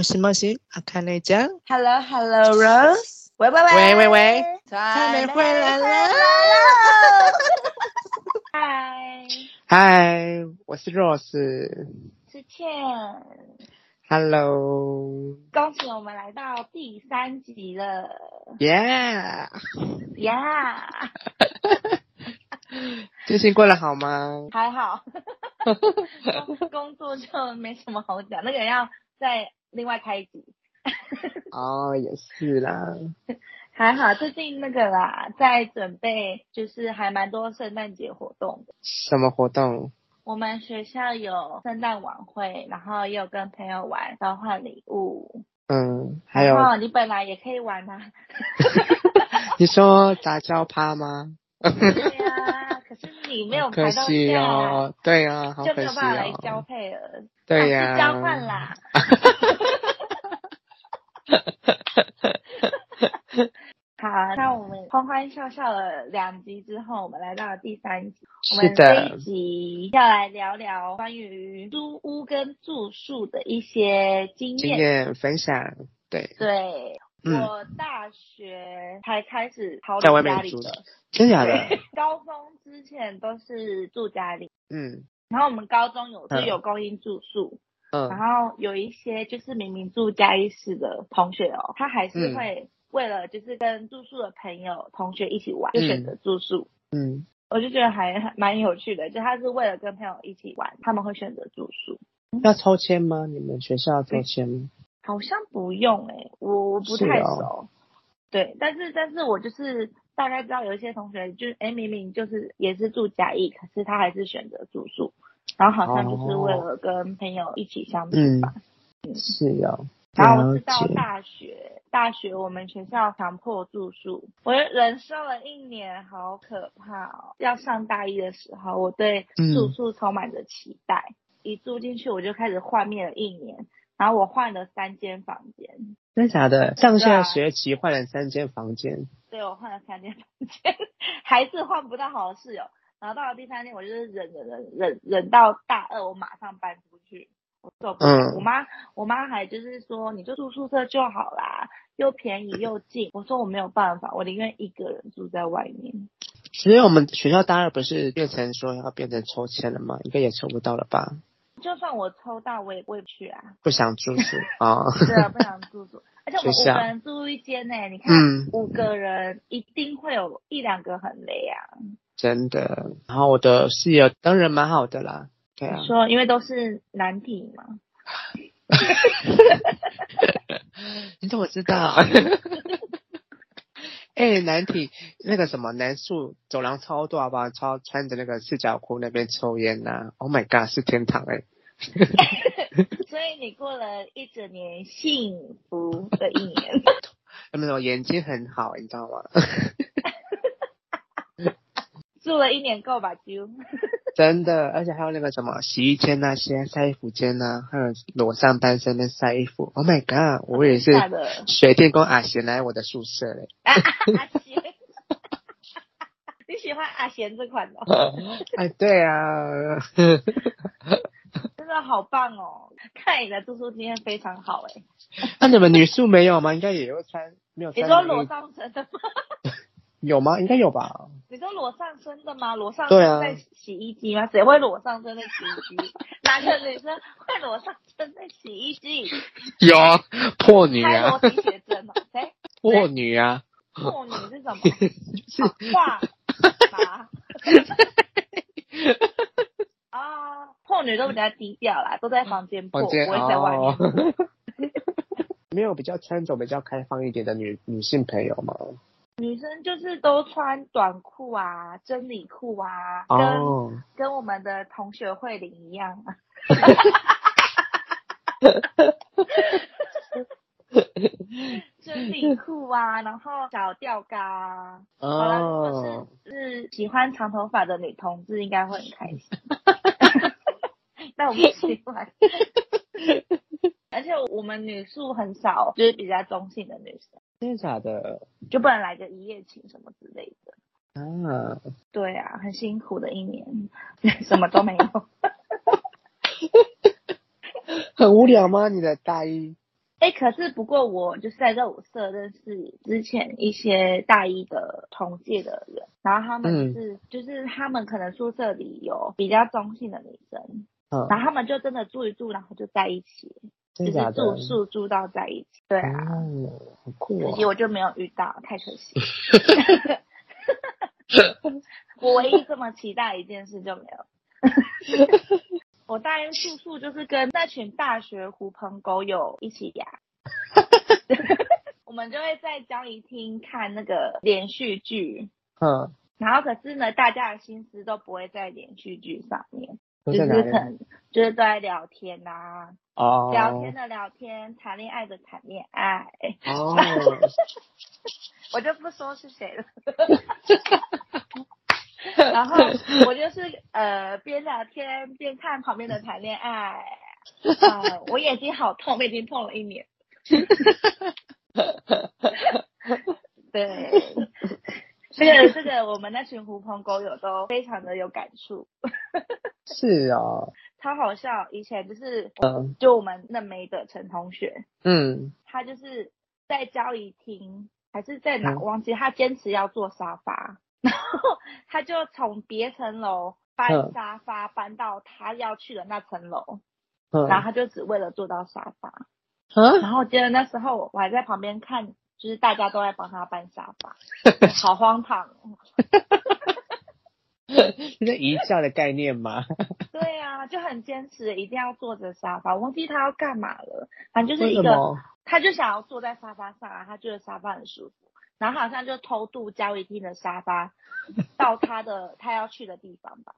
もしもし，阿卡内酱。Hello，Hello，Rose。喂喂喂喂喂喂，他们回来了。嗨，嗨，我是 Rose。是倩。Hello。恭喜我们来到第三集了。Yeah。Yeah。最近过得好吗？还好。工作就没什么好讲，那个要 再另外开一集。哦，也是啦。还好，最近那个啦，在准备，就是还蛮多圣诞节活动的。什么活动？我们学校有圣诞晚会，然后也有跟朋友玩交换礼物。嗯，还有。哦，你本来也可以玩啊。你说杂交趴吗？对呀，可是你没有排到假。可惜哦，对啊，好可惜哦。就没有办法来交配了。对呀。交换啦。好，那我们欢欢笑笑了两集之后，我们来到了第三集。是的。我们这一集要来聊聊关于租屋跟住宿的一些经验。经验分享，对。对。嗯、我大学才开始逃离在外面住的，真的假的？高中之前都是住家里。嗯。然后我们高中有是有供应住宿。嗯。然后有一些就是明明住嘉义市的同学哦，他还是会为了就是跟住宿的朋友同学一起玩，就选择住宿。嗯。我就觉得还 蛮有趣的，就他是为了跟朋友一起玩，他们会选择住宿。要抽签吗？你们学校要抽签吗？好像不用诶、欸，我不太熟。哦、对，但是但是我就是大概知道有一些同学就诶、欸、明明就是也是住嘉义，可是他还是选择住宿，然后好像就是为了跟朋友一起相处吧。嗯，是哦。然后我是到大学，大学我们学校强迫住宿，我忍受了一年，好可怕哦。要上大一的时候，我对住宿充满着期待，嗯、一住进去我就开始幻灭了一年。然后我换了三间房间，真的假的？上下学期换了三间房间。对，我换了三间房间，还是换不到好的室友。然后到了第三天，我就是忍忍忍忍忍到大二，我马上搬出去。我受不了。嗯、我妈我妈还就是说，你就住宿舍就好啦，又便宜又近。我说我没有办法，我宁愿一个人住在外面。所以我们学校大二不是变成说要变成抽签了吗？应该也抽不到了吧？就算我抽到，我也不会去啊。不想住宿 啊？对啊，不想住宿。而且我们五个人住一间呢，你看，嗯、五个人一定会有一两个很累啊。真的。然后我的室友当然蛮好的啦。对啊。说，因为都是男体嘛。你怎么知道？哎、欸，男体那个什么男宿走廊超多好不好？超穿着那个四角裤那边抽烟呐、啊、！Oh my god，是天堂哎、欸！所以你过了一整年幸福的一年。有没有眼睛很好，你知道吗？住了一年够吧，就。真的，而且还有那个什么洗衣间那些晒衣服间呐，还有裸上半身的晒衣服。Oh my god，我也是水电工阿贤来我的宿舍嘞。阿贤，你喜欢阿贤这款的？哎，对啊，真的好棒哦！看你的住宿经验非常好哎。那你们女宿没有吗？应该也会穿，没有穿。你说裸上身的吗？有吗？应该有吧。你说裸上身的吗？裸上身在洗衣机吗？谁、啊、会裸上身在洗衣机？哪个女生会裸上身在洗衣机？有啊，破女啊。开裸体写真哦。谁？破女啊。破女是什么？是画啥？啊，破女都比较低调啦，都在房间破，间不会在外面。哦、没有比较穿着比较开放一点的女女性朋友吗？女生就是都穿短裤啊、真理裤啊，跟、oh. 跟我们的同学慧玲一样。真理裤啊，然后小吊嘎、啊。哦。好了，如果是是喜欢长头发的女同志，应该会很开心。但我不喜欢。而且我们女宿很少，就是比较中性的女生。真的假的？就不能来个一夜情什么之类的啊？对啊，很辛苦的一年，什么都没有。很无聊吗？你的大一？哎，可是不过我就是在热舞社认识之前一些大一的同届的人，然后他们是、嗯、就是他们可能宿舍里有比较中性的女生，嗯，然后他们就真的住一住，然后就在一起，就是住宿住到在一起，对啊，哦、好酷啊、哦！可惜我就没有遇到，太可惜。我唯一这么期待一件事就没有。我大一住宿就是跟那群大学狐朋狗友一起呀，我们就会在交易厅看那个连续剧，嗯，然后可是呢，大家的心思都不会在连续剧上面，就是很就是都在聊天呐、啊，哦，聊天的聊天，谈恋爱的谈恋爱，哦，我就不说是谁了。然后 我就是呃边聊天边看旁边的谈恋爱，呃，我眼睛好痛，我已经痛了一年。对，这个这个我们那群狐朋狗友都非常的有感触。是哦，超好笑。以前就是嗯就我们那没的陈同学，嗯，他就是在交易厅还是在哪忘记，他坚持要坐沙发。然后他就从别层楼搬沙发搬到他要去的那层楼，然后他就只为了坐到沙发。嗯然后我记得那时候我还在旁边看，就是大家都在帮他搬沙发，好荒唐。是一下的概念吗？对啊，就很坚持一定要坐着沙发。我忘记他要干嘛了，反正就是一个，他就想要坐在沙发上啊，他觉得沙发很舒服。然后好像就偷渡交谊厅的沙发到他的 他要去的地方吧。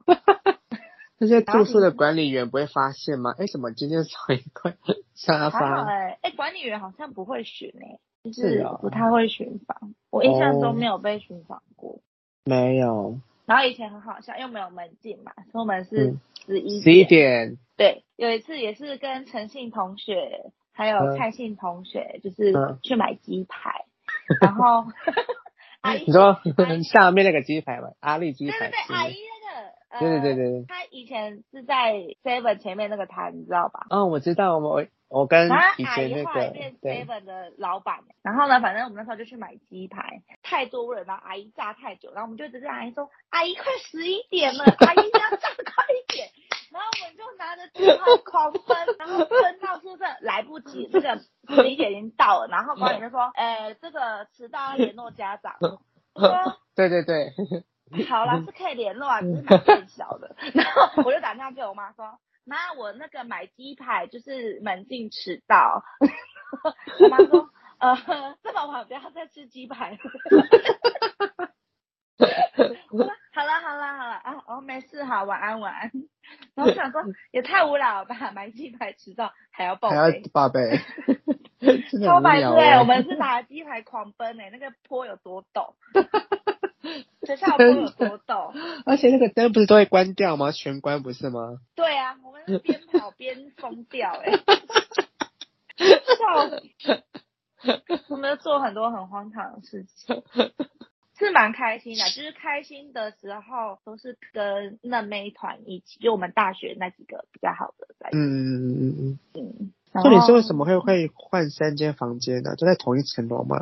那些住宿的管理员不会发现吗？哎，怎么今天少一块沙发？哎哎，管理员好像不会巡哎，就是不太会巡房。我印象中没有被巡房过。没有。然后以前很好笑，又没有门禁嘛，出门是十一十一点。对，有一次也是跟陈信同学还有蔡信同学，就是去买鸡排。然后，阿姨，你说 下面那个鸡排嘛，阿力鸡排。对对对，阿姨那个。对对对对。他以前是在 Seven 前面那个摊，你知道吧？哦，我知道，我我跟以前那个。后来变 Seven 的老板。然后呢，反正我们那时候就去买鸡排，太多人了，阿姨炸太久，然后我们就直接阿姨说：“阿姨，快十一点了，阿姨你要炸快一点。”然后我们就拿着鸡排狂奔，然后奔到宿舍来不及，这个十一点已经到了。然后管理员说：“呃，这个迟到要联络家长。”说：“对对对，好了，是可以联络啊，只是蛮 变小的。”然后我就打电话给我妈说：“妈，我那个买鸡排就是门禁迟到。”我妈说：“呃，这么晚不要再吃鸡排。”好了好了好了啊，哦没事哈，晚安晚安。然后我想说也太无聊了吧，买鸡排迟到还要报备，还要报备，超白痴哎！我们是拿鸡排狂奔哎，那个坡有多陡，学校坡有多陡，而且那个灯不是都会关掉吗？全关不是吗？对啊，我们是边跑边疯掉哎，笑死！我们要做很多很荒唐的事情。是蛮开心的，就是开心的时候都是跟嫩妹团一起，就我们大学那几个比较好的在一起。嗯嗯嗯嗯嗯。那你是为什么会会换三间房间呢？都在同一层楼吗？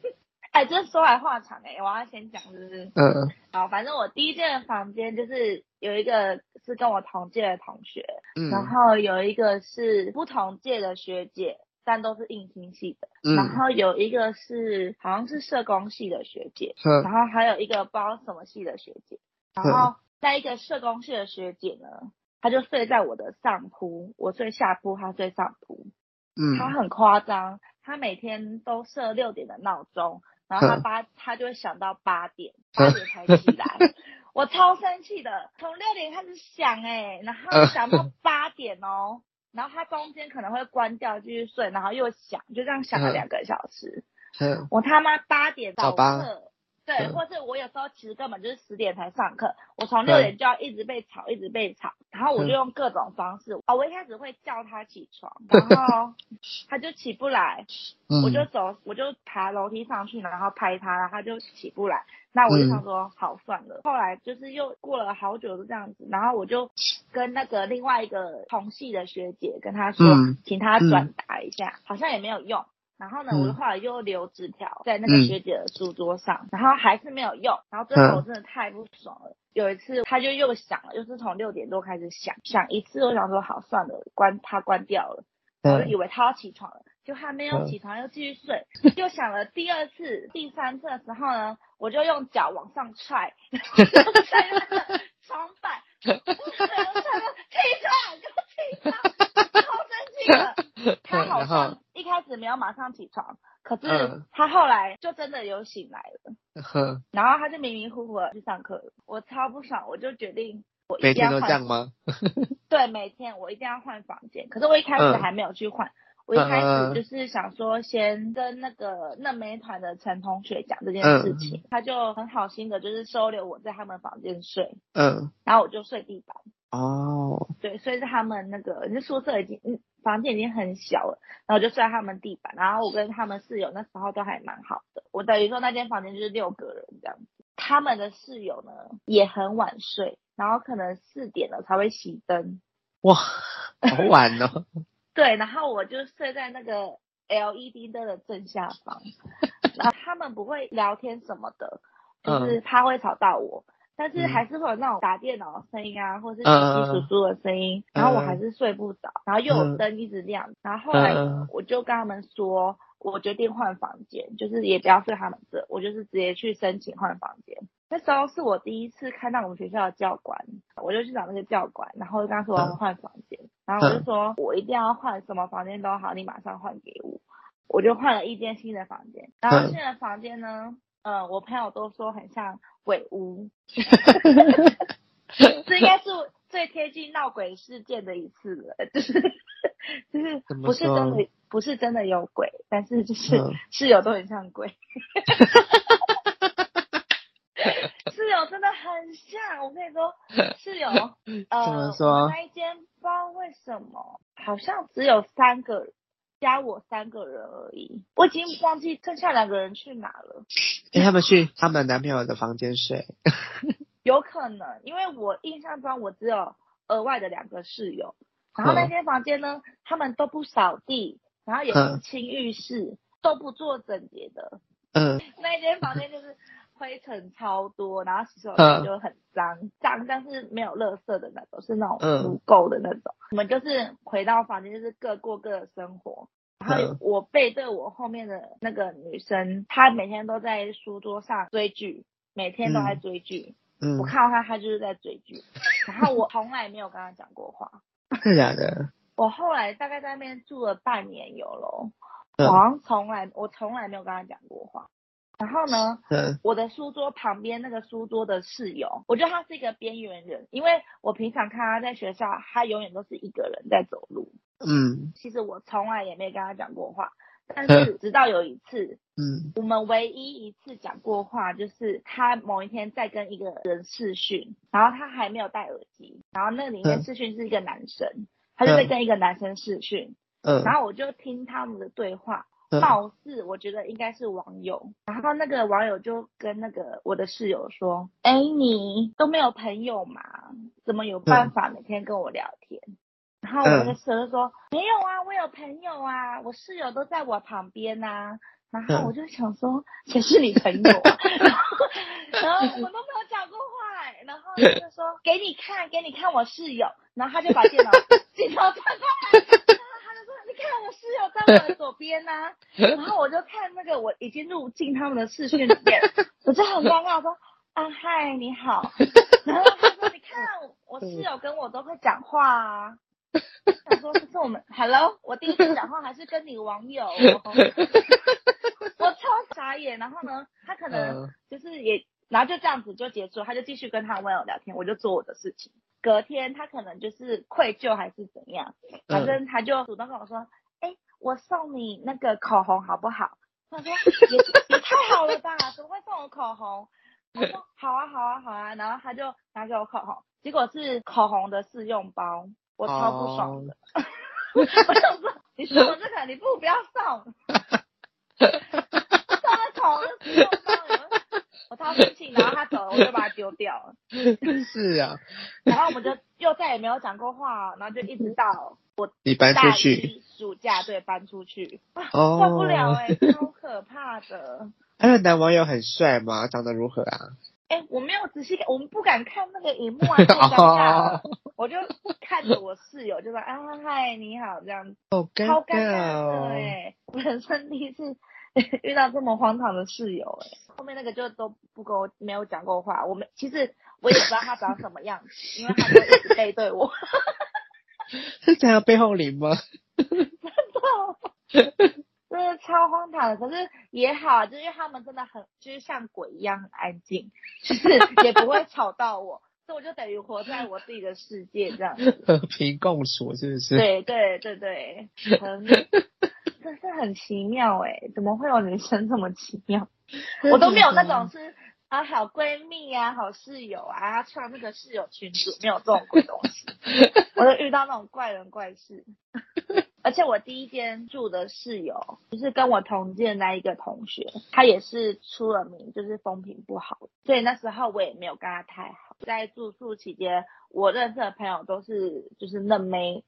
哎，这说来话长哎，我要先讲就是，嗯嗯。好，反正我第一间房间就是有一个是跟我同届的同学，嗯，然后有一个是不同届的学姐。但都是应兴系的，嗯，然后有一个是好像是社工系的学姐，嗯，然后还有一个不知道什么系的学姐，然后在一个社工系的学姐呢，她就睡在我的上铺，我睡下铺，他睡上铺，嗯，他很夸张，他每天都设六点的闹钟，然后他八，他就会想到八点，八点才起来，我超生气的，从六点开始想哎，然后想到八点哦。然后他中间可能会关掉继续睡，然后又想，就这样想了两个小时。嗯，我他妈八点早课，对，或是我有时候其实根本就是十点才上课，我从六点就要一直被吵，一直被吵，然后我就用各种方式，哦，我一开始会叫他起床，然后他就起不来，我就走，我就爬楼梯上去，然后拍他，然后他就起不来，那我就想说好算了。后来就是又过了好久都这样子，然后我就跟那个另外一个同系的学姐跟他说，请他转达一下，好像也没有用。然后呢，我后来又留纸条在那个学姐的书桌上，嗯、然后还是没有用。然后最后我真的太不爽了。嗯、有一次他就又响了，又是从六点多开始响，响一次我想说好算了，关他关掉了。我就以为他要起床了，就还没有起床，又继续睡。又响了第二次、第三次的时候呢，我就用脚往上踹，踹那个床板，起床，给我起床，好生气了。他好像。一开始没有马上起床，可是他后来就真的有醒来了。呵然后他就迷迷糊糊的去上课了。我超不爽，我就决定我一定要换。每天都这样吗？对，每天我一定要换房间。可是我一开始还没有去换，嗯、我一开始就是想说先跟那个嫩美团的陈同学讲这件事情，嗯、他就很好心的，就是收留我在他们房间睡。嗯，然后我就睡地板。哦，对，所以是他们那个，那宿舍已经，嗯，房间已经很小了，然后我就睡在他们地板，然后我跟他们室友那时候都还蛮好的，我等于说那间房间就是六个人这样子。他们的室友呢也很晚睡，然后可能四点了才会熄灯。哇，好晚哦。对，然后我就睡在那个 LED 灯的正下方，然后他们不会聊天什么的，就是他会吵到我。嗯但是还是会有那种打电脑的声音啊，或者是窸窸窣窣的声音，然后我还是睡不着，然后又有灯一直亮，然后后来我就跟他们说，我决定换房间，就是也不要睡他们这，我就是直接去申请换房间。那时候是我第一次看到我们学校的教官，我就去找那个教官，然后就跟他说我要换房间，然后我就说我一定要换什么房间都好，你马上换给我，我就换了一间新的房间，然后现在房间呢，呃，我朋友都说很像。鬼屋，这应该是最贴近闹鬼事件的一次了，就是就是不是真的不是真的有鬼，但是就是室友都很像鬼，室友真的很像，我跟你说，室友 呃，那一间不知道为什么好像只有三个人。加我三个人而已，我已经忘记剩下两个人去哪了。哎、欸，他们去他们男朋友的房间睡。有可能，因为我印象中我只有额外的两个室友，然后那间房间呢，他们都不扫地，然后也不清浴室，嗯、都不做整洁的。嗯。那间房间就是灰尘超多，然后洗手台就很脏，脏、嗯、但是没有垃圾的那种，是那种污垢的那种。我、嗯、们就是回到房间，就是各过各的生活。然后我背对我后面的那个女生，她每天都在书桌上追剧，每天都在追剧。嗯，我看到她，她就是在追剧。然后我从来没有跟她讲过话。真的假的？我后来大概在那边住了半年有咯，我好像从来我从来没有跟她讲过话。然后呢，嗯，我的书桌旁边那个书桌的室友，我觉得他是一个边缘人，因为我平常看他在学校，他永远都是一个人在走路。嗯，其实我从来也没跟他讲过话，但是直到有一次，嗯，我们唯一一次讲过话，就是他某一天在跟一个人视讯，然后他还没有戴耳机，然后那里面视讯是一个男生，他就在跟一个男生视讯，嗯，然后我就听他们的对话。貌似我觉得应该是网友，然后那个网友就跟那个我的室友说：“哎，你都没有朋友嘛？怎么有办法每天跟我聊天？”然后我那个室友就说：“没有啊，我有朋友啊，我室友都在我旁边呐。”然后我就想说：“谁是你朋友啊？”然后，然后我们都没有讲过话，然后他就说：“给你看，给你看我室友。”然后他就把电脑 镜头转过来。看我室友在我的左边呐、啊，然后我就看那个我已经入进他们的视讯里面，我就很尴尬，我说啊嗨你好，然后他说你看我室友跟我都会讲话啊，他说这是我们 Hello，我第一次讲话还是跟你网友，我超傻眼，然后呢，他可能就是也，然后就这样子就结束，他就继续跟他网友聊天，我就做我的事情。隔天他可能就是愧疚还是怎样，反正他就主动跟我说：“哎、欸，我送你那个口红好不好？”他他说也也太好了吧，怎么会送我口红？我说好啊好啊好啊，然后他就拿给我口红，结果是口红的试用包，我超不爽的。Oh. 我想说，你送我这个，你不如不要送。送了口红的试用包，我超生气，然后他走了，我就把它丢掉了。是啊。然后我们就又再也没有讲过话，然后就一直到我 你搬出去，暑假对搬出去，受不了哎、欸，超可怕的。那个男网友很帅吗？长得如何啊？哎、欸，我没有仔细看，我们不敢看那个荧幕啊，太尴尬了。我就看着我室友，就说啊嗨，你好这样，好尴尬哦。超尴尬哎，我人生第一次 遇到这么荒唐的室友哎。后面那个就都不跟我没有讲过话，我们其实我也不知道他长什么样子，因为他都一直背对我。是这样背后灵吗？真的。真的超荒唐的，可是也好，就是他们真的很，就是像鬼一样很安静，就是也不会吵到我，所以我就等于活在我自己的世界这样子，和平共处是不是？对对对对，很，真是很奇妙哎，怎么会有女生这么奇妙？我都没有那种是啊好闺蜜啊，好室友啊，创那个室友群组，没有这种鬼东西，我都遇到那种怪人怪事。而且我第一间住的室友，就是跟我同届那一个同学，他也是出了名，就是风评不好，所以那时候我也没有跟他太好。在住宿期间，我认识的朋友都是就是嫩妹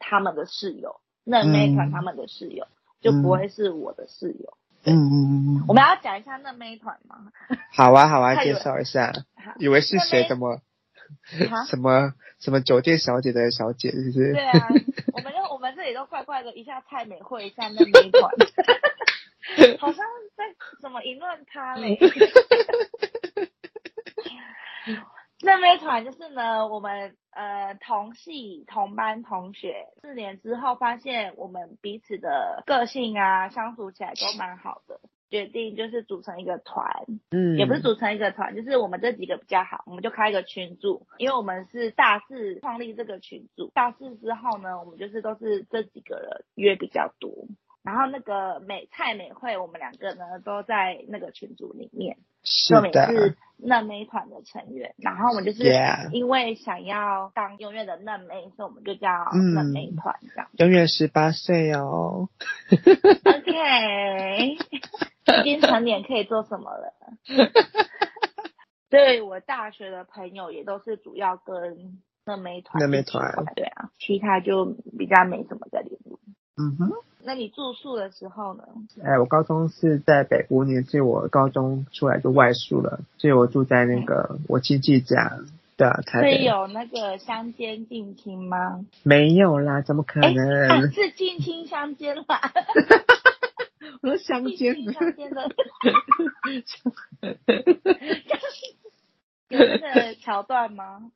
他们的室友，嫩妹团他们的室友，嗯、就不会是我的室友。嗯嗯嗯。我们要讲一下那妹团吗？好啊 好啊，介绍一下。以为是谁？怎么？什么什么酒店小姐的小姐，是不是？对啊，我们就我们这里都怪怪的，一下蔡美惠，一下那妹团，好像在怎么淫乱他嘞？嫩妹团就是呢，我们呃同系同班同学，四年之后发现我们彼此的个性啊，相处起来都蛮好的。决定就是组成一个团，嗯，也不是组成一个团，就是我们这几个比较好，我们就开一个群组，因为我们是大四创立这个群组，大四之后呢，我们就是都是这几个人约比较多，然后那个美蔡美惠，我们两个呢都在那个群组里面，是的，是嫩妹团的成员，然后我们就是因为想要当永远的嫩妹，所以我们就叫嫩妹团这样，永远十八岁哦，OK。已经成年可以做什么了？对，我大学的朋友也都是主要跟嫩妹团。嫩妹团。对啊，其他就比较没什么在联络。嗯哼。那你住宿的时候呢？哎，我高中是在北部念，所以我高中出来就外宿了，所以我住在那个我亲戚家。对啊，台北。会有那个乡间近亲吗？没有啦，怎么可能？啊、是近亲乡间啦。我说乡间，乡间的，有那个桥段吗？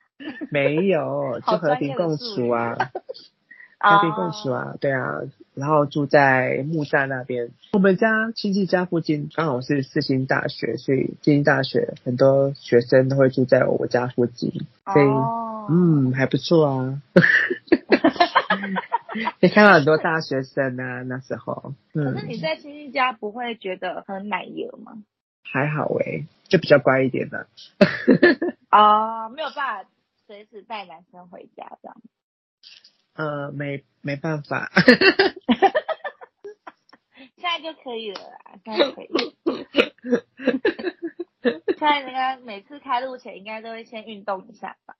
没有，就和平共处啊，和平共处啊，对啊，然后住在木栅那边，我们家亲戚家附近刚好是世新大学，所以世新大学很多学生都会住在我家附近，所以、哦、嗯还不错啊。你看到很多大学生啊，那时候。嗯。可是你在亲戚家不会觉得很奶油吗？还好诶、欸，就比较乖一点的。哦，没有办法随时带男生回家这样。呃，没没办法。现在就可以了啦，现在可以。现在应该每次开录前应该都会先运动一下吧？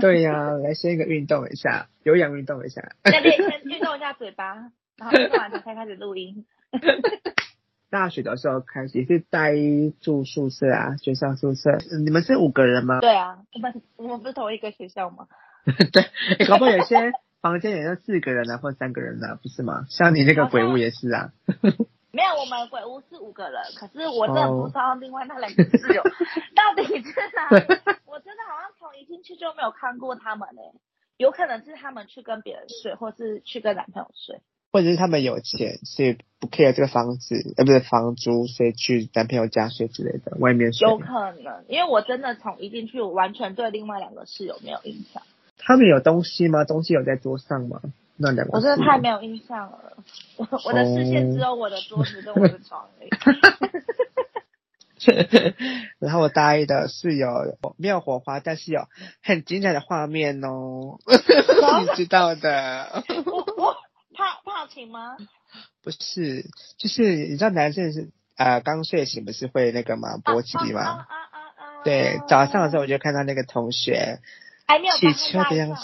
对呀、啊，来先一个运动一下，有氧运动一下。那得先运动一下嘴巴，然后运动完才开始录音。大学的时候开始也是待住宿舍啊，学校宿舍。你们是五个人吗？对啊，我们我们不是同一个学校吗？对，欸、搞不好有些房间也就四个人啊，或三个人啊，不是吗？像你那个鬼屋也是啊。没有，我们鬼屋是五个人，可是我真的不知道另外那两个室友 到底是哪里。我真的好像从一进去就没有看过他们呢，有可能是他们去跟别人睡，或是去跟男朋友睡，或者是他们有钱，所以不 care 这个房子，呃，不是房租，所以去男朋友家睡之类的，外面睡。有可能，因为我真的从一进去，我完全对另外两个室友没有印象。他们有东西吗？东西有在桌上吗？那两个。我真的太没有印象了，我我的视线只有我的桌子跟我的床而已。然后我大一的室友没有火花，但是有很精彩的画面哦，你知道的。我我怕怕情吗？不是，就是你知道男生是呃刚睡醒不是会那个吗？勃起吗？啊啊啊啊！对，早上的时候我就看到那个同学起秋的样子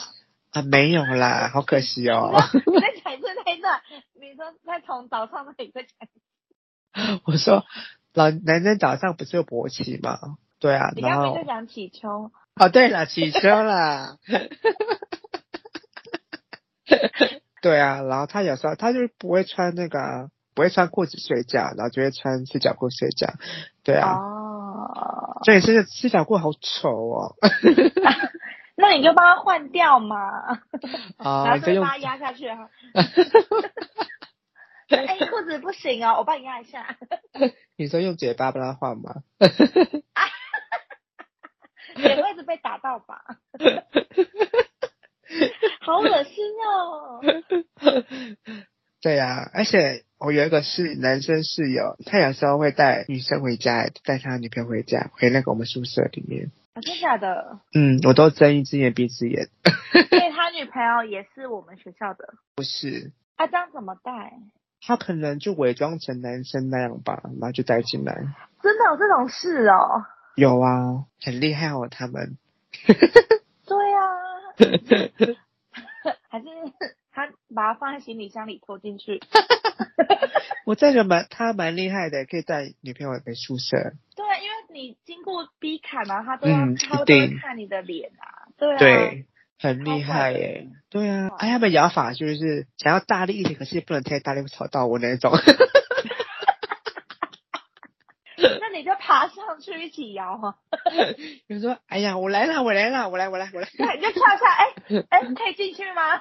啊，没有啦，好可惜哦。你在讲这那一段，你说在从早上那里在讲。我说。老男生早上不是有勃起吗？对啊，你刚刚在讲起秋。哦，对了，起秋啦。对啊，然后他有时候他就不会穿那个，不会穿裤子睡觉，然后就会穿四角裤睡觉。对啊。哦。所以是四角裤好丑哦。那你就帮他换掉嘛。啊。然后就把他压下去哈。哎，裤子不行哦，我帮你压一下。你说用嘴巴帮他换吗？嘴巴一直被打到吧？好恶心哦。对呀、啊，而且我有一个是男生室友，他有时候会带女生回家，带他女朋友回家，回那个我们宿舍里面。啊，真的假的？嗯，我都睁一只眼闭一只眼。因为 他女朋友也是我们学校的。不是。他这样怎么带？他可能就伪装成男生那样吧，然后就带进来。真的有这种事哦？有啊，很厉害哦，他们。对啊。还是他把它放在行李箱里拖进去。我这个蛮他蛮厉害的，可以带女朋友回宿舍。对，你经过 B 卡嘛，他都要、嗯、他都会看你的脸啊。对啊。对。很厉害耶，对啊，哎，他们摇法就是想要大力一点，可是也不能太大力，会吵到我那种。那你就爬上去一起摇哈。比如说，哎呀，我来了，我来了，我来，我来，我来。对，你就跳下，哎，哎，可以进去吗？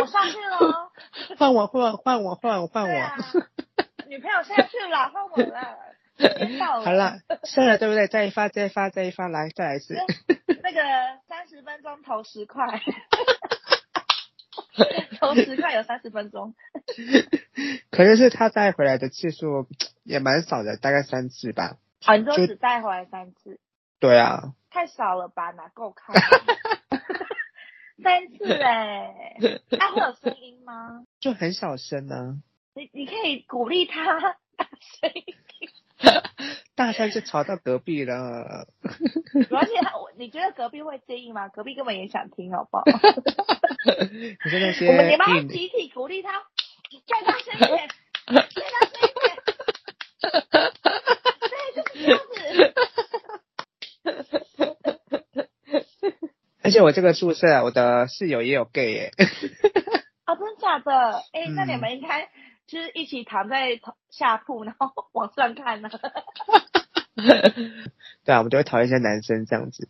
我上去了。换我，换我，换我，换我，换我。女朋友下去了，换我了。好了，算了，对不对？再一发，再一发，再一发，来，再来一次。那个三十分钟投十块，投十块有三十分钟。可是是他带回来的次数 也蛮少的，大概三次吧。很多只带回来三次。对啊。太少了吧？哪够看？三次哎，他会有声音吗？就很小声呢。你你可以鼓励他大声一点。大声就吵到隔壁了，而且你觉得隔壁会介意吗？隔壁根本也想听，好不好？那些，我们你们集体鼓励他，再大声一点，再大声一点，对，就是这样子。而且我这个宿舍，我的室友也有 gay 耶。啊，真的假的？哎、欸，那你们应该。就是一起躺在下铺，然后往上看呢。对啊，我们就会讨厌一些男生这样子。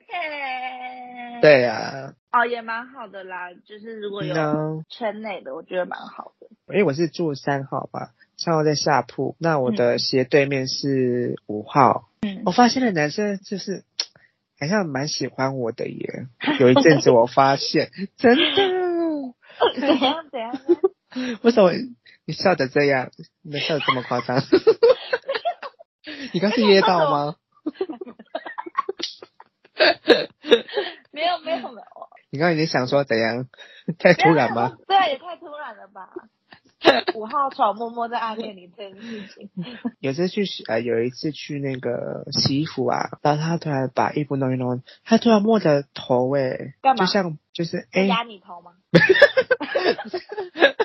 OK。对啊。哦，也蛮好的啦，就是如果有圈内的，我觉得蛮好的。因为我是住三号吧，三号在下铺，那我的斜对面是五号。嗯。我发现了男生就是好像蛮喜欢我的耶。有一阵子我发现，真的。怎样？怎样？为什么你笑得这样？你笑得这么夸张？你刚是噎到吗？没有没有没有。你刚刚已经想说怎样？太突然吗？对，也太突然了吧。五号床默默在暗恋你这件事情。有次去呃，有一次去那个洗衣服啊，然后他突然把衣服弄一弄，他突然摸着头诶，干嘛？就像就是哎，压你头吗？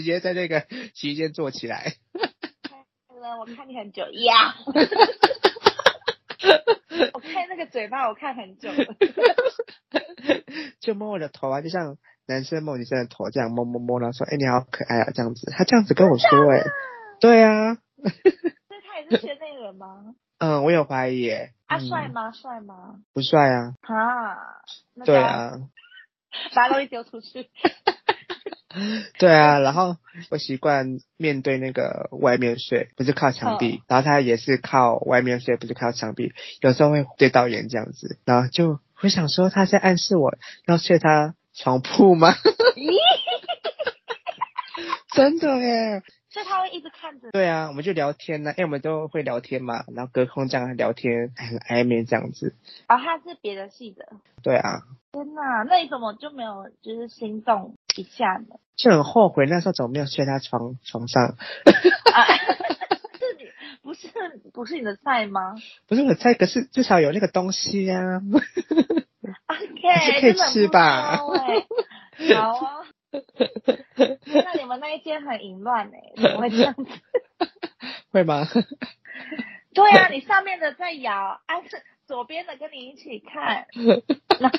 直接在那个 洗衣间坐起来。我看你很久呀。我看那个嘴巴，我看很久了。就摸我的头啊，就像男生摸女生的头这样摸摸摸，然后说：“哎、欸，你好可爱啊！”这样子，他这样子跟我说、欸：“哎，对啊。”所以他也是圈内人吗？嗯，我有怀疑耶。啊，帅吗？帅吗？不帅啊。啊。对啊。把东西丢出去。对啊，然后我习惯面对那个外面睡，不是靠墙壁，哦、然后他也是靠外面睡，不是靠墙壁，有时候会对到眼这样子，然后就会想说他在暗示我要睡他床铺吗？真的耶！所以他会一直看着。对啊，我们就聊天呢，因为我们都会聊天嘛，然后隔空这样聊天，很暧昧这样子。啊、哦，他是别的系的。对啊。天哪，那你怎么就没有就是心动一下呢？就很后悔那时候怎么没有睡他床床上。啊、是你不是不是你的菜吗？不是我的菜，可是至少有那个东西呀、啊。OK，还是可以吃吧？好啊。那你们那一间很淫乱哎，怎么会这样子？会吗？对啊，你上面的在摇，啊是左边的跟你一起看，然后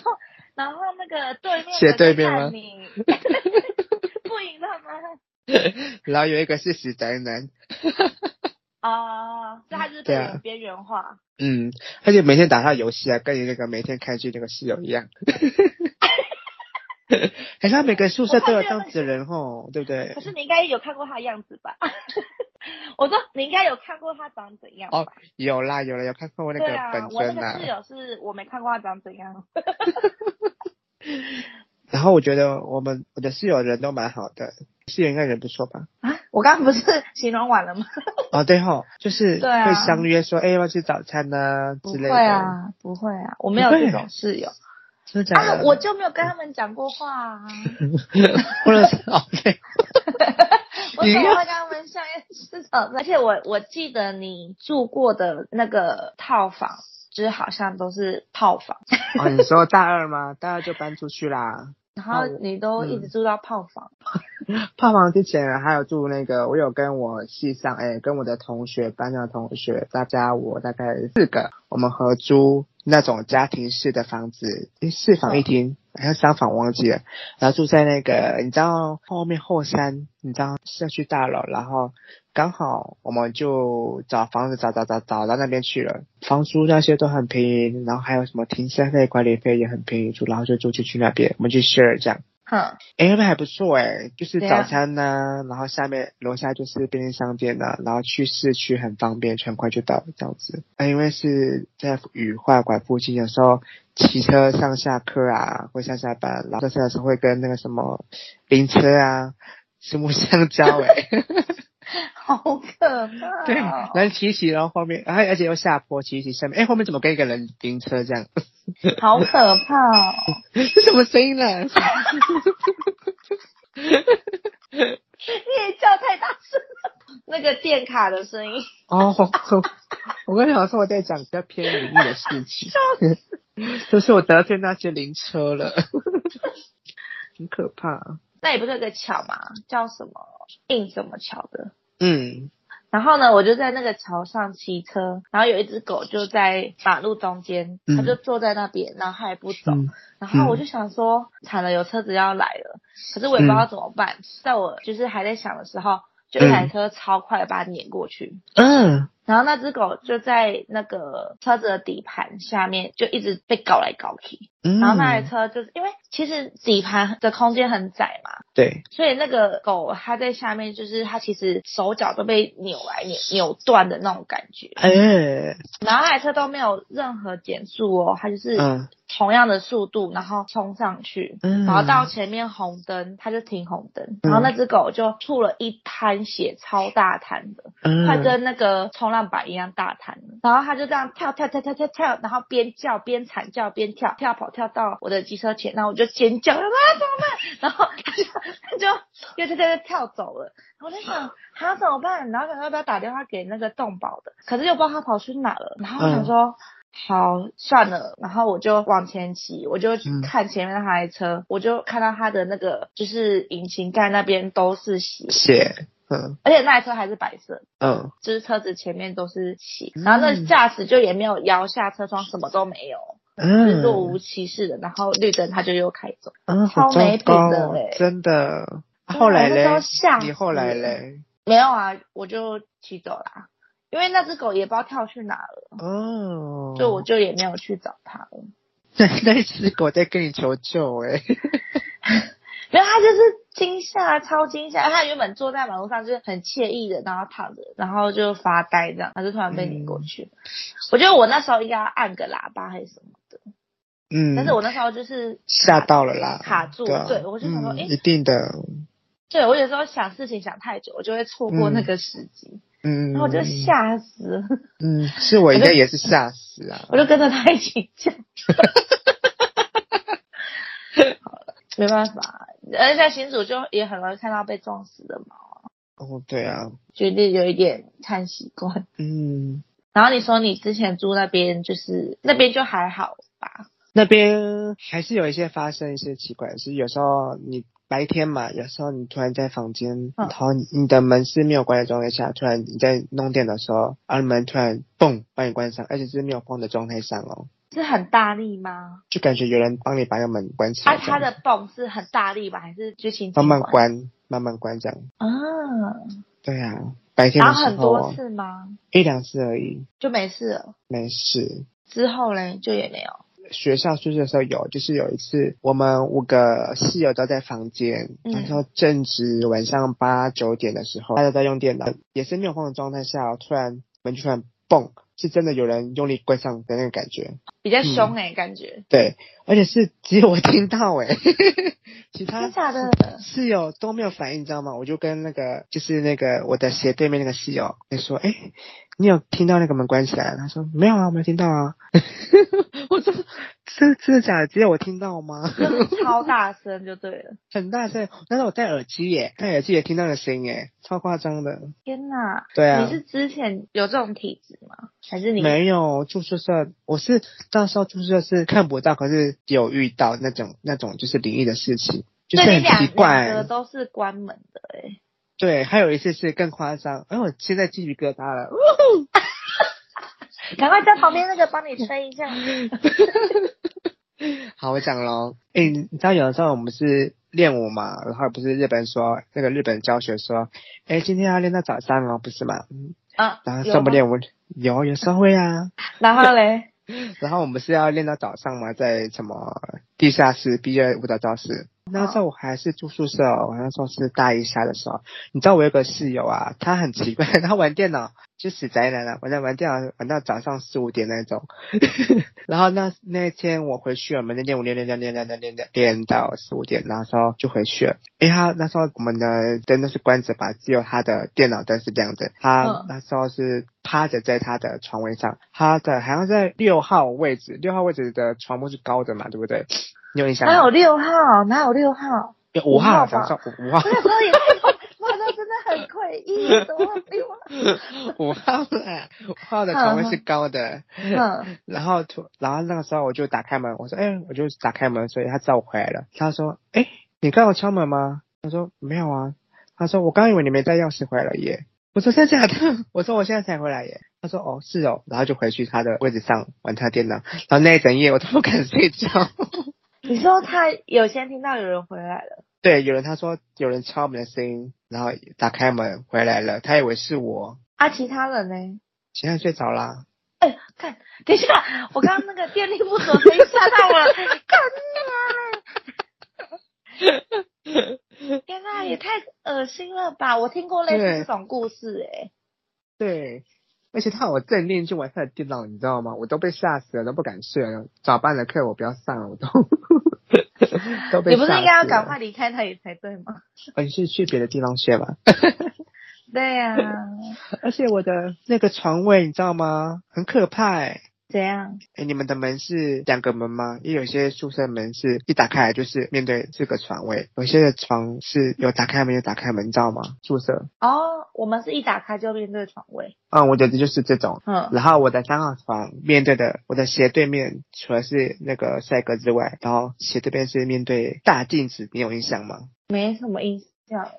然后那个对面写对面吗，不赢他吗？然后有一个是死宅男。啊，这、uh, 他就是被边缘化。嗯，而且每天打他游戏啊，跟你那个每天看剧那个室友一样。好像每个宿舍都有这样子的人哦，对不对？可是你应该有看过他的样子吧？我说你应该有看过他长怎样哦，有啦有啦，有看过我那个本尊啊。我那个室友是我没看过他长怎样。然后我觉得我们我的室友人都蛮好的，室友应该人不错吧？啊，我刚刚不是形容完了吗？哦，对吼，就是会相约说，哎、啊，要不要吃早餐呢、啊、之类的。不会啊，不会啊，我没有这种室友。真的假的？啊，我就没有跟他们讲过话啊。不能哦，对。我怎么会跟他们相约吃早餐？而且我我记得你住过的那个套房，就是好像都是套房。哦，你说大二吗？大二就搬出去啦。然后你都一直住到炮房。炮房之前还有住那个，我有跟我系上，哎，跟我的同学，班上的同学，大家我大概四个，我们合租。那种家庭式的房子，四房一厅，好像三房忘记了。然后住在那个，你知道后面后山，你知道社区大楼，然后刚好我们就找房子找找找找到那边去了，房租那些都很便宜，然后还有什么停车费、管理费也很便宜，住然后就住进去那边，我们去 share 这样。嗯，哎，那边还不错哎，就是早餐呢、啊，然后下面楼下就是便利商店呢、啊，然后去市区很方便，很快就到这样子。啊，因为是在雨化馆附近，有时候骑车上下课啊，或上下班，然后这时候会跟那个什么灵车啊四目相交哎。好可怕！对，然后骑骑，然后后面，然后而且又下坡，骑骑下面，哎，后面怎么跟一个人停车这样？好可怕哦！是什么声音呢？你也叫太大声了，那个电卡的声音。哦，我跟你讲说我在讲比较偏灵异的事情，就是我得罪那些灵车了，很可怕。那也不是有个桥嘛，叫什么硬什么桥的？嗯，然后呢，我就在那个桥上骑车，然后有一只狗就在马路中间，它就坐在那边，然后它也不走，嗯、然后我就想说，惨了，有车子要来了，可是我也不知道怎么办，嗯、在我就是还在想的时候，就一台车超快的把它碾过去，嗯。然后那只狗就在那个车子的底盘下面，就一直被搞来搞去。嗯。然后那台车就是因为其实底盘的空间很窄嘛。对。所以那个狗它在下面，就是它其实手脚都被扭来扭扭断的那种感觉。哎。然后那台车都没有任何减速哦，它就是同样的速度，然后冲上去。嗯。然后到前面红灯，它就停红灯。然后那只狗就吐了一滩血，超大滩的。嗯。它跟那个冲浪板一样大弹，然后他就这样跳跳跳跳跳跳，然后边叫边惨叫边跳跳跑跳到我的机车前，然后我就尖叫，啊 怎么办？然后他就他就又跳跳跳跳走了。我在想他怎么办？然后想要不要打电话给那个动保的，可是又不知道他跑去哪了。然后我想说、嗯、好算了，然后我就往前骑，我就看前面那台车，嗯、我就看到他的那个就是引擎盖那边都是血。血嗯，而且那台车还是白色，嗯，就是车子前面都是漆，然后那驾驶就也没有摇下车窗，什么都没有，嗯，是若无其事的，然后绿灯他就又开走，嗯，超没品的嘞，真的。后来嘞，你后来嘞？没有啊，我就骑走啦，因为那只狗也不知道跳去哪了，哦，就我就也没有去找它了。那那只狗在跟你求救哎。没有，他就是惊吓，超惊吓。他原本坐在马路上就是很惬意的，然后躺着，然后就发呆这样，他就突然被拧过去。嗯、我觉得我那时候应该要按个喇叭还是什么的。嗯，但是我那时候就是吓到了啦，卡住，对，我就想说，哎、嗯，一定的。对，我有时候想事情想太久，我就会错过那个时机。嗯，然后我就吓死了。嗯，是我应该也是吓死啊我！我就跟着他一起叫。好了，没办法，而且在新竹就也很容易看到被撞死的猫啊。哦，对啊，就是有一点看习惯。嗯，然后你说你之前住那边，就是那边就还好吧？那边还是有一些发生一些奇怪的事，有时候你。白天嘛，有时候你突然在房间，然后你的门是没有关的状态下，突然你在弄电脑的时候，而门突然嘣把你关上，而且是没有风的状态上哦。是很大力吗？就感觉有人帮你把那个门关起来。啊，它的泵是很大力吧，还是就轻轻慢慢关，慢慢关这样。啊，对啊，白天的时候。很多次吗？一两次而已，就没事了。没事。之后嘞，就也没有。学校宿舍的时候有，就是有一次我们五个室友都在房间，然后正值晚上八九点的时候，大家在用电脑，也是没有风的状态下，突然门突然蹦，是真的有人用力关上的那个感觉，比较凶哎、欸嗯，感觉。对，而且是只有我听到哎、欸，其他的室友都没有反应，你知道吗？我就跟那个就是那个我的斜对面那个室友在说，哎。你有听到那个门关起来？他说没有啊，我没听到啊。我说真真的假的？只有我听到吗？超大声就对了，很大声。但是我戴耳机耶，戴耳机也听到了声音耶，超夸张的。天哪！对啊，你是之前有这种体质吗？还是你没有住宿舍？我是到时候住宿舍是看不到，可是有遇到那种那种就是灵异的事情，就是很奇怪。两个都是关门的哎。对，还有一次是更夸张，哎，我现在鸡皮疙瘩了，赶快在旁边那个帮你吹一下。好，我讲喽，哎，你知道有的时候我们是练舞嘛，然后不是日本说那个日本教学说，哎，今天要练到早上哦，不是吗？啊，然后上不练舞，有有时候会啊。然后嘞？然后我们是要练到早上嘛，在什么地下室毕业舞蹈教室。那时候我还是住宿舍，哦我那时候是大一下的时候。你知道我有个室友啊，他很奇怪，他玩电脑就死宅男了，玩在玩电脑玩到早上四五点那种。然后那那天我回去了，我们练舞练练练练练练练练到四五点，然后就回去了。哎，他那时候我们的灯都是关着吧，只有他的电脑灯是亮着。他那时候是趴着在他的床位上，他的好像在六号位置，六号位置的床铺是高的嘛，对不对？你有印象？哪有六号？哪有六号？有五号，早上五号。我那时候也哇，那真的很诡异，怎么六号？五号哎，五号的床位是高的。嗯。然后突，然后那个时候我就打开门，我说：“哎、欸，我就打开门，所以他知道我回来了。”他说：“哎、欸，你刚有敲门吗？”他说：“没有啊。”他说：“我刚以为你没带钥匙回来了耶。”我说：“真的假的？”我说：“我现在才回来耶。”他说：“哦，是哦。”然后就回去他的位置上玩他电脑，然后那一整夜我都不敢睡觉。你说他有先听到有人回来了？对，有人他说有人敲门的声音，然后打开门回来了，他以为是我。啊，其他人呢？其他人睡着啦。哎、欸，看，等一下，我刚刚那个电力不足声音吓到我了，看你啊！天哪，也太恶心了吧！我听过类似这种故事、欸，哎。对。而且他有正练就玩他的电脑，你知道吗？我都被吓死了，都不敢睡了。早班的课我不要上了，我都 都被。你不是应该要赶快离开他也才对吗？你是去别的地方睡吧？对呀、啊。而且我的那个床位，你知道吗？很可怕哎。怎样？哎，你们的门是两个门吗？因为有些宿舍门是一打开来就是面对这个床位，有些的床是有打开门有打开门，你知道吗？宿舍。哦，我们是一打开就面对床位。嗯，我觉得就是这种。嗯。然后我的三号床面对的，我的斜对面除了是那个帅哥之外，然后斜对面是面对大镜子，你有印象吗？没什么印象。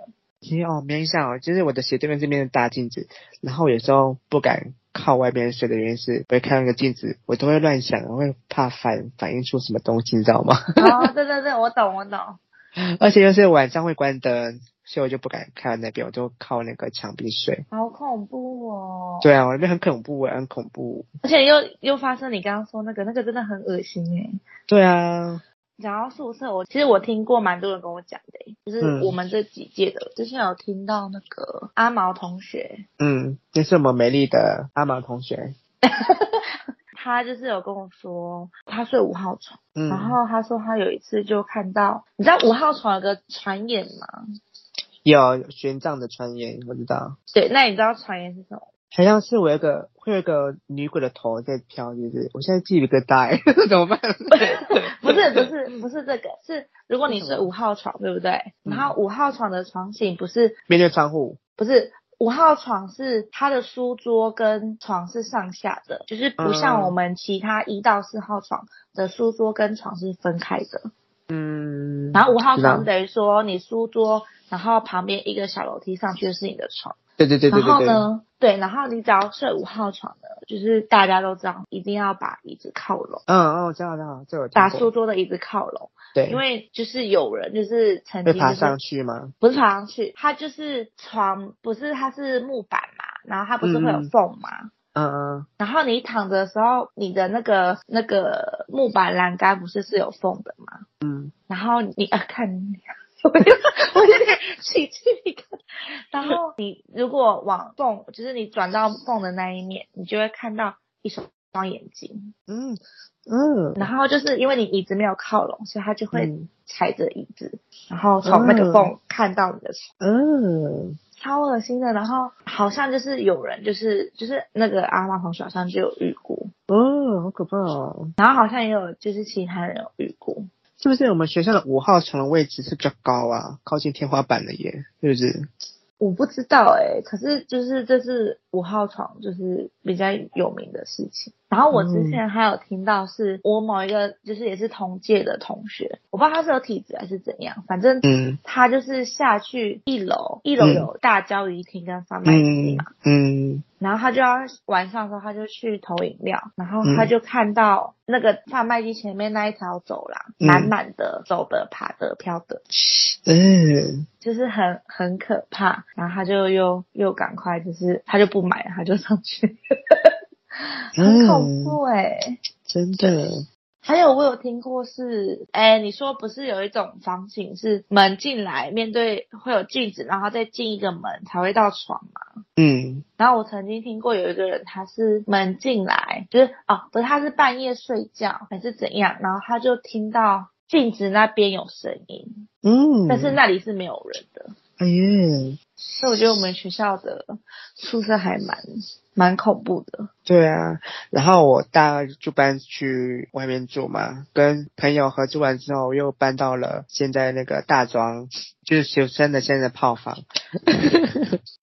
其实哦，没印象哦，就是我的斜对面这边的大镜子，然后有时候不敢。靠外边睡的原因是，我会看那个镜子，我都会乱想，我会怕反反映出什么东西，你知道吗？哦，对对对，我懂我懂。而且又是晚上会关灯，所以我就不敢看那边，我就靠那个墙壁睡。好恐怖哦！对啊，我那边很恐怖，很恐怖。而且又又发生你刚刚说那个，那个真的很恶心诶。对啊。讲到宿舍，我其实我听过蛮多人跟我讲的，就是我们这几届的，嗯、之前有听到那个阿毛同学，嗯，就是我们美丽的阿毛同学，他就是有跟我说，他睡五号床，嗯，然后他说他有一次就看到，你知道五号床有个传言吗？有玄奘的传言，我知道。对，那你知道传言是什么？好像是我有个会有一个女鬼的头在飘，就是我现在记了个带，怎么办？不是不是不是这个，是如果你是五号床，对不对？然后五号床的床型不是面对窗户，不是五号床是它的书桌跟床是上下的，就是不像我们其他一到四号床的书桌跟床是分开的。嗯。然后五号床等于说你书桌，然后旁边一个小楼梯上去是你的床。对对对对对。然后呢？对，然后你只要睡五号床的，就是大家都知道，一定要把椅子靠拢。嗯哦，这样这样，这个把书桌的椅子靠拢。对，因为就是有人就是曾经、就是、爬上去吗？不是爬上去，它就是床，不是它是木板嘛，然后它不是会有缝嘛。嗯嗯。然后你躺着的时候，你的那个那个木板栏杆不是是有缝的吗？嗯。然后你啊，看。我有我有点起鸡皮疙瘩。然后你如果往缝，就是你转到缝的那一面，你就会看到一双双眼睛。嗯嗯。然后就是因为你椅子没有靠拢，所以他就会踩着椅子，嗯、然后从那个缝看到你的床。嗯。超恶心的。然后好像就是有人，就是就是那个阿妈同学好像就有遇过。哦，好可怕哦。然后好像也有就是其他人有遇过。是不是我们学校的五号床的位置是比较高啊，靠近天花板的耶？是不是？我不知道哎、欸，可是就是这是五号床，就是比较有名的事情。然后我之前还有听到，是我某一个就是也是同届的同学，我不知道他是有体质还是怎样，反正嗯，他就是下去一楼，一楼有大交谊厅跟贩卖机嘛，嗯，然后他就要晚上的时候他就去投饮料，然后他就看到那个贩卖机前面那一条走廊满满的走的、爬的、飘的，嗯，就是很很可怕，然后他就又又赶快就是他就不买了，他就上去。很恐怖哎、欸。嗯，真的。还有我有听过是，哎、欸，你说不是有一种房型是门进来面对会有镜子，然后再进一个门才会到床吗？嗯。然后我曾经听过有一个人，他是门进来，就是哦，不是，他是半夜睡觉还是怎样，然后他就听到镜子那边有声音，嗯，但是那里是没有人的。哎呀，所以我觉得我们学校的宿舍还蛮蛮恐怖的。对啊，然后我大二就搬去外面住嘛，跟朋友合租完之后，又搬到了现在那个大庄，就是学生的现在的炮房。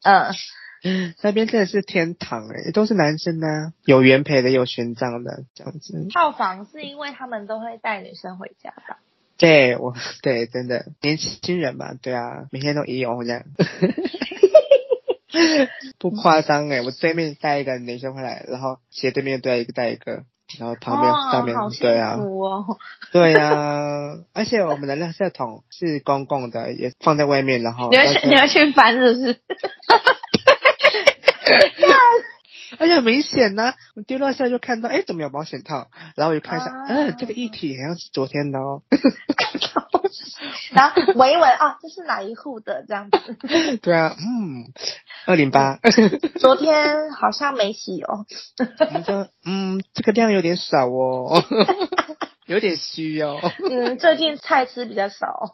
嗯，那边真的是天堂诶，都是男生啊，有原配的，有玄奘的这样子。套房是因为他们都会带女生回家吧？对，我对真的年轻人嘛，对啊，每天都一样这样，不夸张诶，我对面带一个女生回来，然后斜对面对一个带一个，然后旁边、哦、上面对啊，哦、对啊，而且我们的垃圾桶是公共的，也放在外面，然后你要去你要去翻是不是？而且很明显呢、啊，我丢落下就看到，哎，怎么有保险套？然后我就看一下，嗯、啊，这个液体好像是昨天的哦。然后闻一闻啊，这是哪一户的这样子？对啊，嗯，二零八。昨天好像没洗哦。你说，嗯，这个量有点少哦，有点虚哦。嗯，最近菜吃比较少。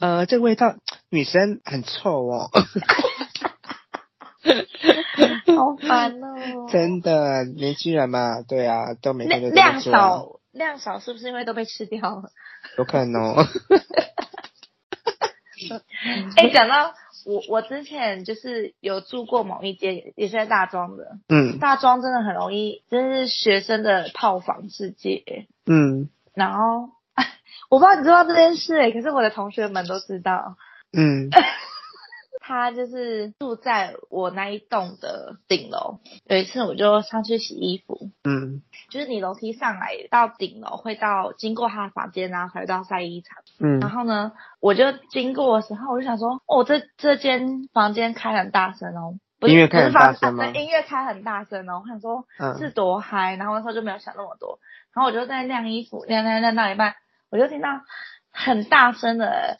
呃，这个味道，女生很臭哦。好烦哦！真的，年轻人嘛，对啊，都每天都量少，量少是不是因为都被吃掉了？有可能哦。哎、欸，讲到我，我之前就是有住过某一间，也是在大庄的。嗯。大庄真的很容易，真是学生的套房世界。嗯。然后，我不知道你知道这件事哎，可是我的同学们都知道。嗯。他就是住在我那一栋的顶楼。有一次我就上去洗衣服，嗯，就是你楼梯上来到顶楼会到经过他的房间，然后才会到晒衣场，嗯，然后呢，我就经过的时候，我就想说，哦，这这间房间开很大声哦，不是，音乐开很大声吗？音乐开很大声哦，我想说，是多嗨，然后那时候就没有想那么多，然后我就在晾衣服，晾晾晾到一半，我就听到很大声的。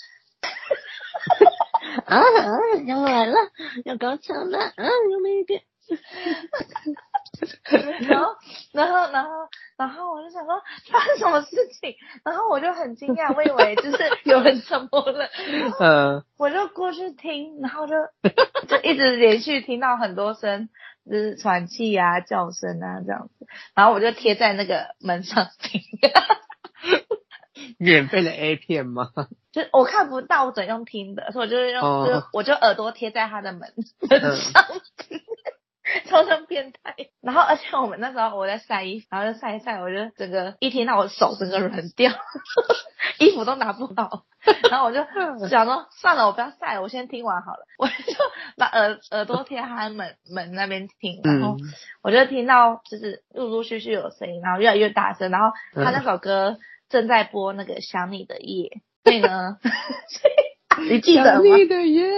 啊啊！要来了，要高潮了！啊，有没有一点？然后，然后，然后，然后我就想说发生什么事情，然后我就很惊讶，我以为就是有人怎么了，嗯，我就过去听，然后就就一直连续听到很多声，就是喘气啊、叫声啊这样子，然后我就贴在那个门上听。免费的 A 片吗？就我看不到，我只能用听的，所以我就是用，哦、就我就耳朵贴在他的门门 上听，超像变态。然后而且我们那时候我在晒衣服，然后就晒一晒，我就整个一听到我手整个软掉，衣服都拿不到。然后我就想说算了，我不要晒了，我先听完好了。我就把耳耳朵贴他的门门那边听，然后我就听到就是陆陆续续有声音，然后越来越大声，然后他那首歌。正在播那个想你的夜，所以呢，你记得吗？想你的夜，对，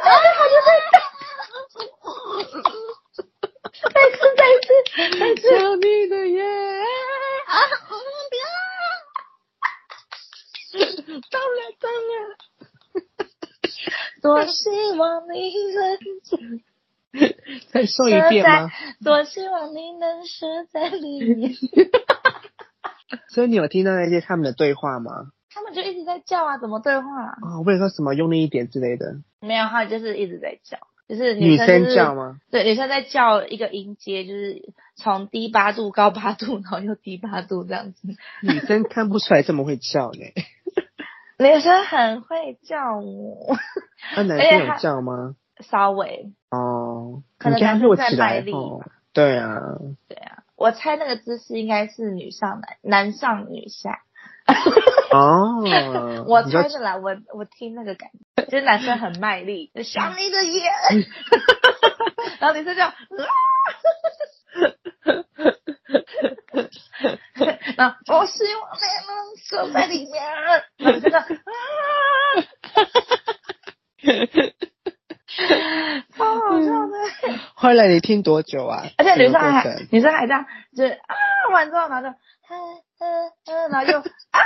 他就在，再次再次再次想你的夜啊！不要，到了到了，多希望你能再说一遍吗？多希望你能舍在里面。所以你有听到那些他们的对话吗？他们就一直在叫啊，怎么对话？哦，为了说什么用力一点之类的？没有，他就是一直在叫，就是女生，就是，女生叫吗？对，女生在叫一个音阶，就是从低八度、高八度，然后又低八度这样子。女生看不出来这么会叫呢。女生很会叫我。那 男生有叫吗？稍微。哦。可能男生在卖力。对啊。对啊。我猜那个姿势应该是女上男，男上女下。哦，我猜的啦，我我听那个感觉，就是男生很卖力，想你的眼，然后女生就，啊，然后我希望你能锁在里面，然后就这样啊。超好笑的。后来你听多久啊？而且女生还女生还这样，就是啊，完之后然后就，嗯嗯嗯，然后就啊，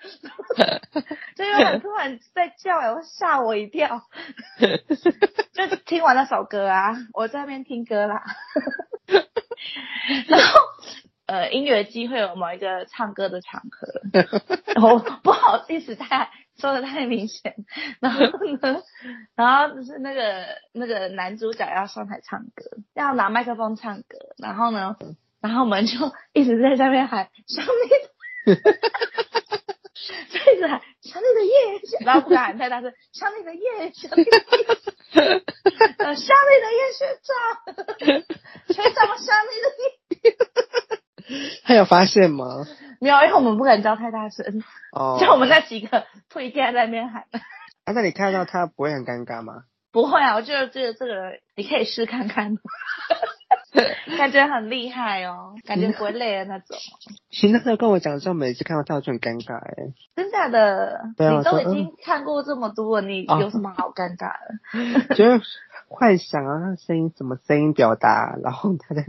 就有人突然在叫，哎，我吓我一跳。就听完那首歌啊，我在那边听歌啦。然后呃，音乐机会有某一个唱歌的场合，我不好意思太。说的太明显，然后呢，然后就是那个那个男主角要上台唱歌，要拿麦克风唱歌，然后呢，然后我们就一直在下面喊想你，就 一直喊想你的夜，然后不敢喊太大声，想你的夜，想你的夜，呃，想你的夜学长，学长想你的夜，他有发现吗？没有，因为我们不敢叫太大声。哦。像我们那几个退天在那边喊。啊，那你看到他不会很尴尬吗？不会啊，我觉得这个这个你可以试看看，感觉很厉害哦，感觉不会累的那种。你那时候跟我讲的时候，每次看到他就很尴尬哎。真的假的？啊。你都已经看过这么多了，你有什么好尴尬的？就是幻想啊，那声音怎么声音表达，然后他在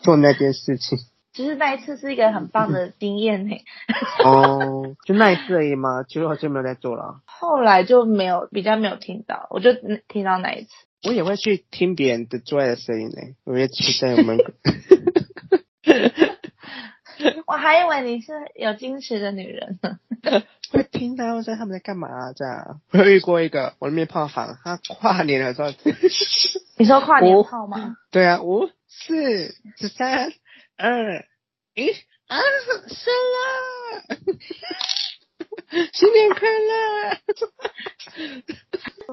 做那件事情。其实那一次是一个很棒的经验呢。哦，就那一次而已吗？之后就没有再做了。后来就没有，比较没有听到，我就听到那一次。我也会去听别人的做爱的声音呢，我也去在我们。我还以为你是有矜持的女人呢。会听到我说他们在干嘛啊？这样。我有遇过一个，我那边泡房，他跨年的时候。你说跨年泡吗？对啊，五四十三。二，一，啊，生了，新年快乐！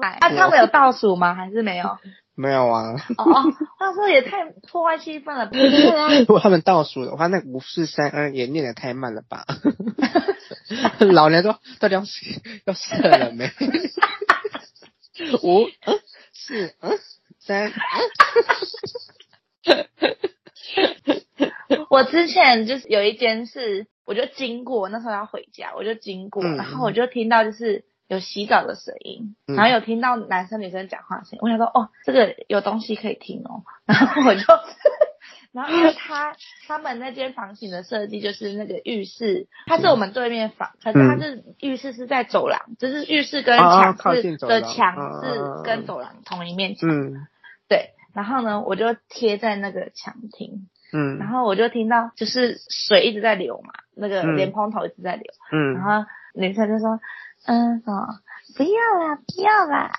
啊，他们有倒数吗？还是没有？没有啊。哦哦，他说也太破坏气氛了。如果他们倒数的话，那五四三二也念得太慢了吧？老人都到底要要射了没？五，四，嗯三。我之前就是有一间是，我就经过，那时候要回家，我就经过，嗯、然后我就听到就是有洗澡的声音，嗯、然后有听到男生女生讲话的声音，我想说哦，这个有东西可以听哦，然后我就，然后因为他他们那间房型的设计就是那个浴室，它是我们对面房，可是它是浴室是在走廊，就是浴室跟墙是的墙是跟走廊同一面墙，嗯，对。然后呢，我就贴在那个墙听，嗯，然后我就听到就是水一直在流嘛，那个莲蓬头一直在流，嗯，然后女生就说，嗯，什么不要啦，不要啦，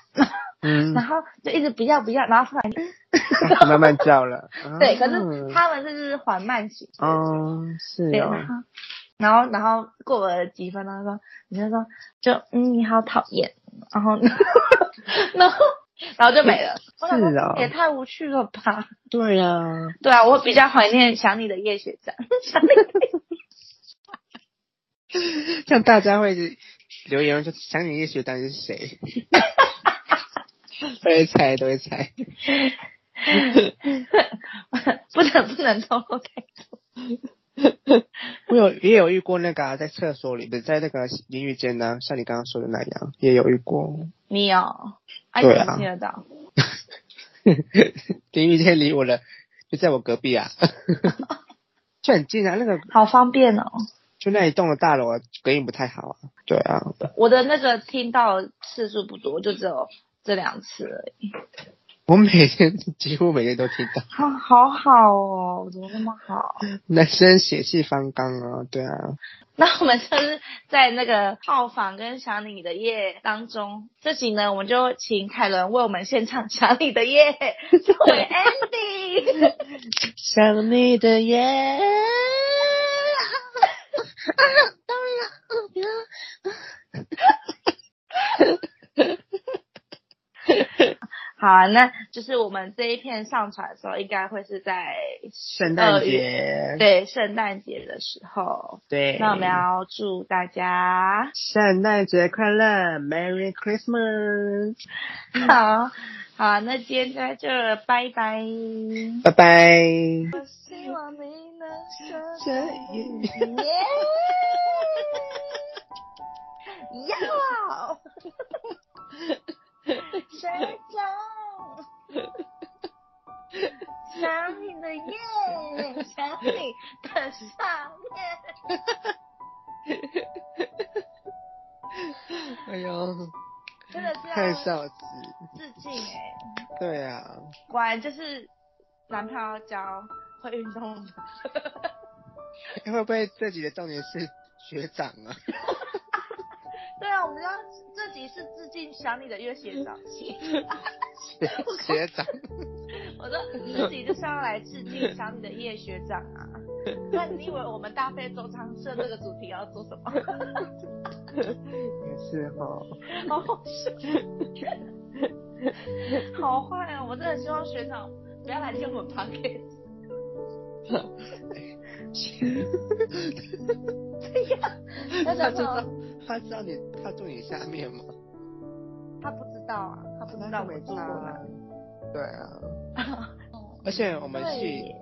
嗯，然后就一直不要不要，然后突然 慢慢叫了，对，可是他们就是缓慢型，哦，是哦，然后然后过了几分钟说，女生说就嗯你好讨厌，然后然后。然后就没了，是啊，也太无趣了吧？对呀，对啊，我比较怀念想你的叶学长，想你的，像大家会留言说想你叶学长是谁？都会猜，都会猜，不能不能透露太多。我有也有遇过那个、啊、在厕所里的，在那个淋浴间呢，像你刚刚说的那样，也有遇过。你有？对啊。听得到。淋浴间离我的，就在我隔壁啊，就很近啊，那个。好方便哦。就那一栋的大楼啊，隔音不太好啊。对啊。我的那个听到次数不多，就只有这两次而已。我每天几乎每天都听到，好好好哦，怎么那么好？男生血气方刚啊，对啊。那我们就是在那个套房跟想你的夜当中，这集呢，我们就请凯伦为我们献唱想你的夜作为 ending。想你的夜。啊，当然 好啊，那就是我们这一片上传的时候，应该会是在圣诞节，对，圣诞节的时候。对，那我们要祝大家圣诞节快乐，Merry Christmas。好，好，那今天就在这，拜拜，拜拜。我希望你能圣诞节，要。学长，想你的夜，想你的上面。哎呦，真的是太少子致敬哎。对啊，果然就是男朋友教会运动的。会不会这集的重点是学长啊？对啊，我们要这集是致敬想你的叶学长，学学长。我说这集就是要来致敬想你的叶学长啊！那你以为我们大费周章设这个主题要做什么？也是哈、哦，好好笑，好坏啊！我真的希望学长不要来听我们 podcast。对呀，他知道他知道你他住你下面吗？他不知道啊，他不知道没住过。对啊，而且我们系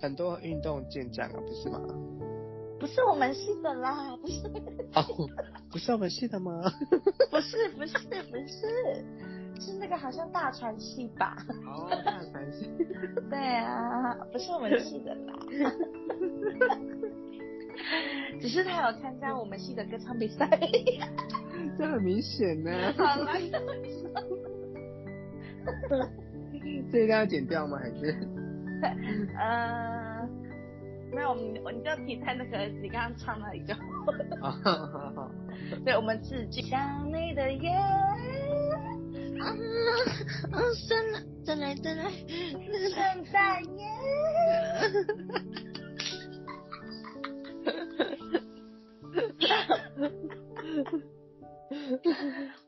很多运动健将啊，不是吗？不是我们系的啦，不是。哦，不是我们系的吗？不是不是不是，是那个好像大传系吧？哦，大传系。对啊，不是我们系的啦。只是他有参加我们系的歌唱比赛，这很明显呢。好了，这一定要剪掉吗？还是？呃，没有，我们你就提在那个你刚刚唱那里就好。好好好。对，我们致敬。想你的夜，啊啊，再来再来再来，圣诞夜。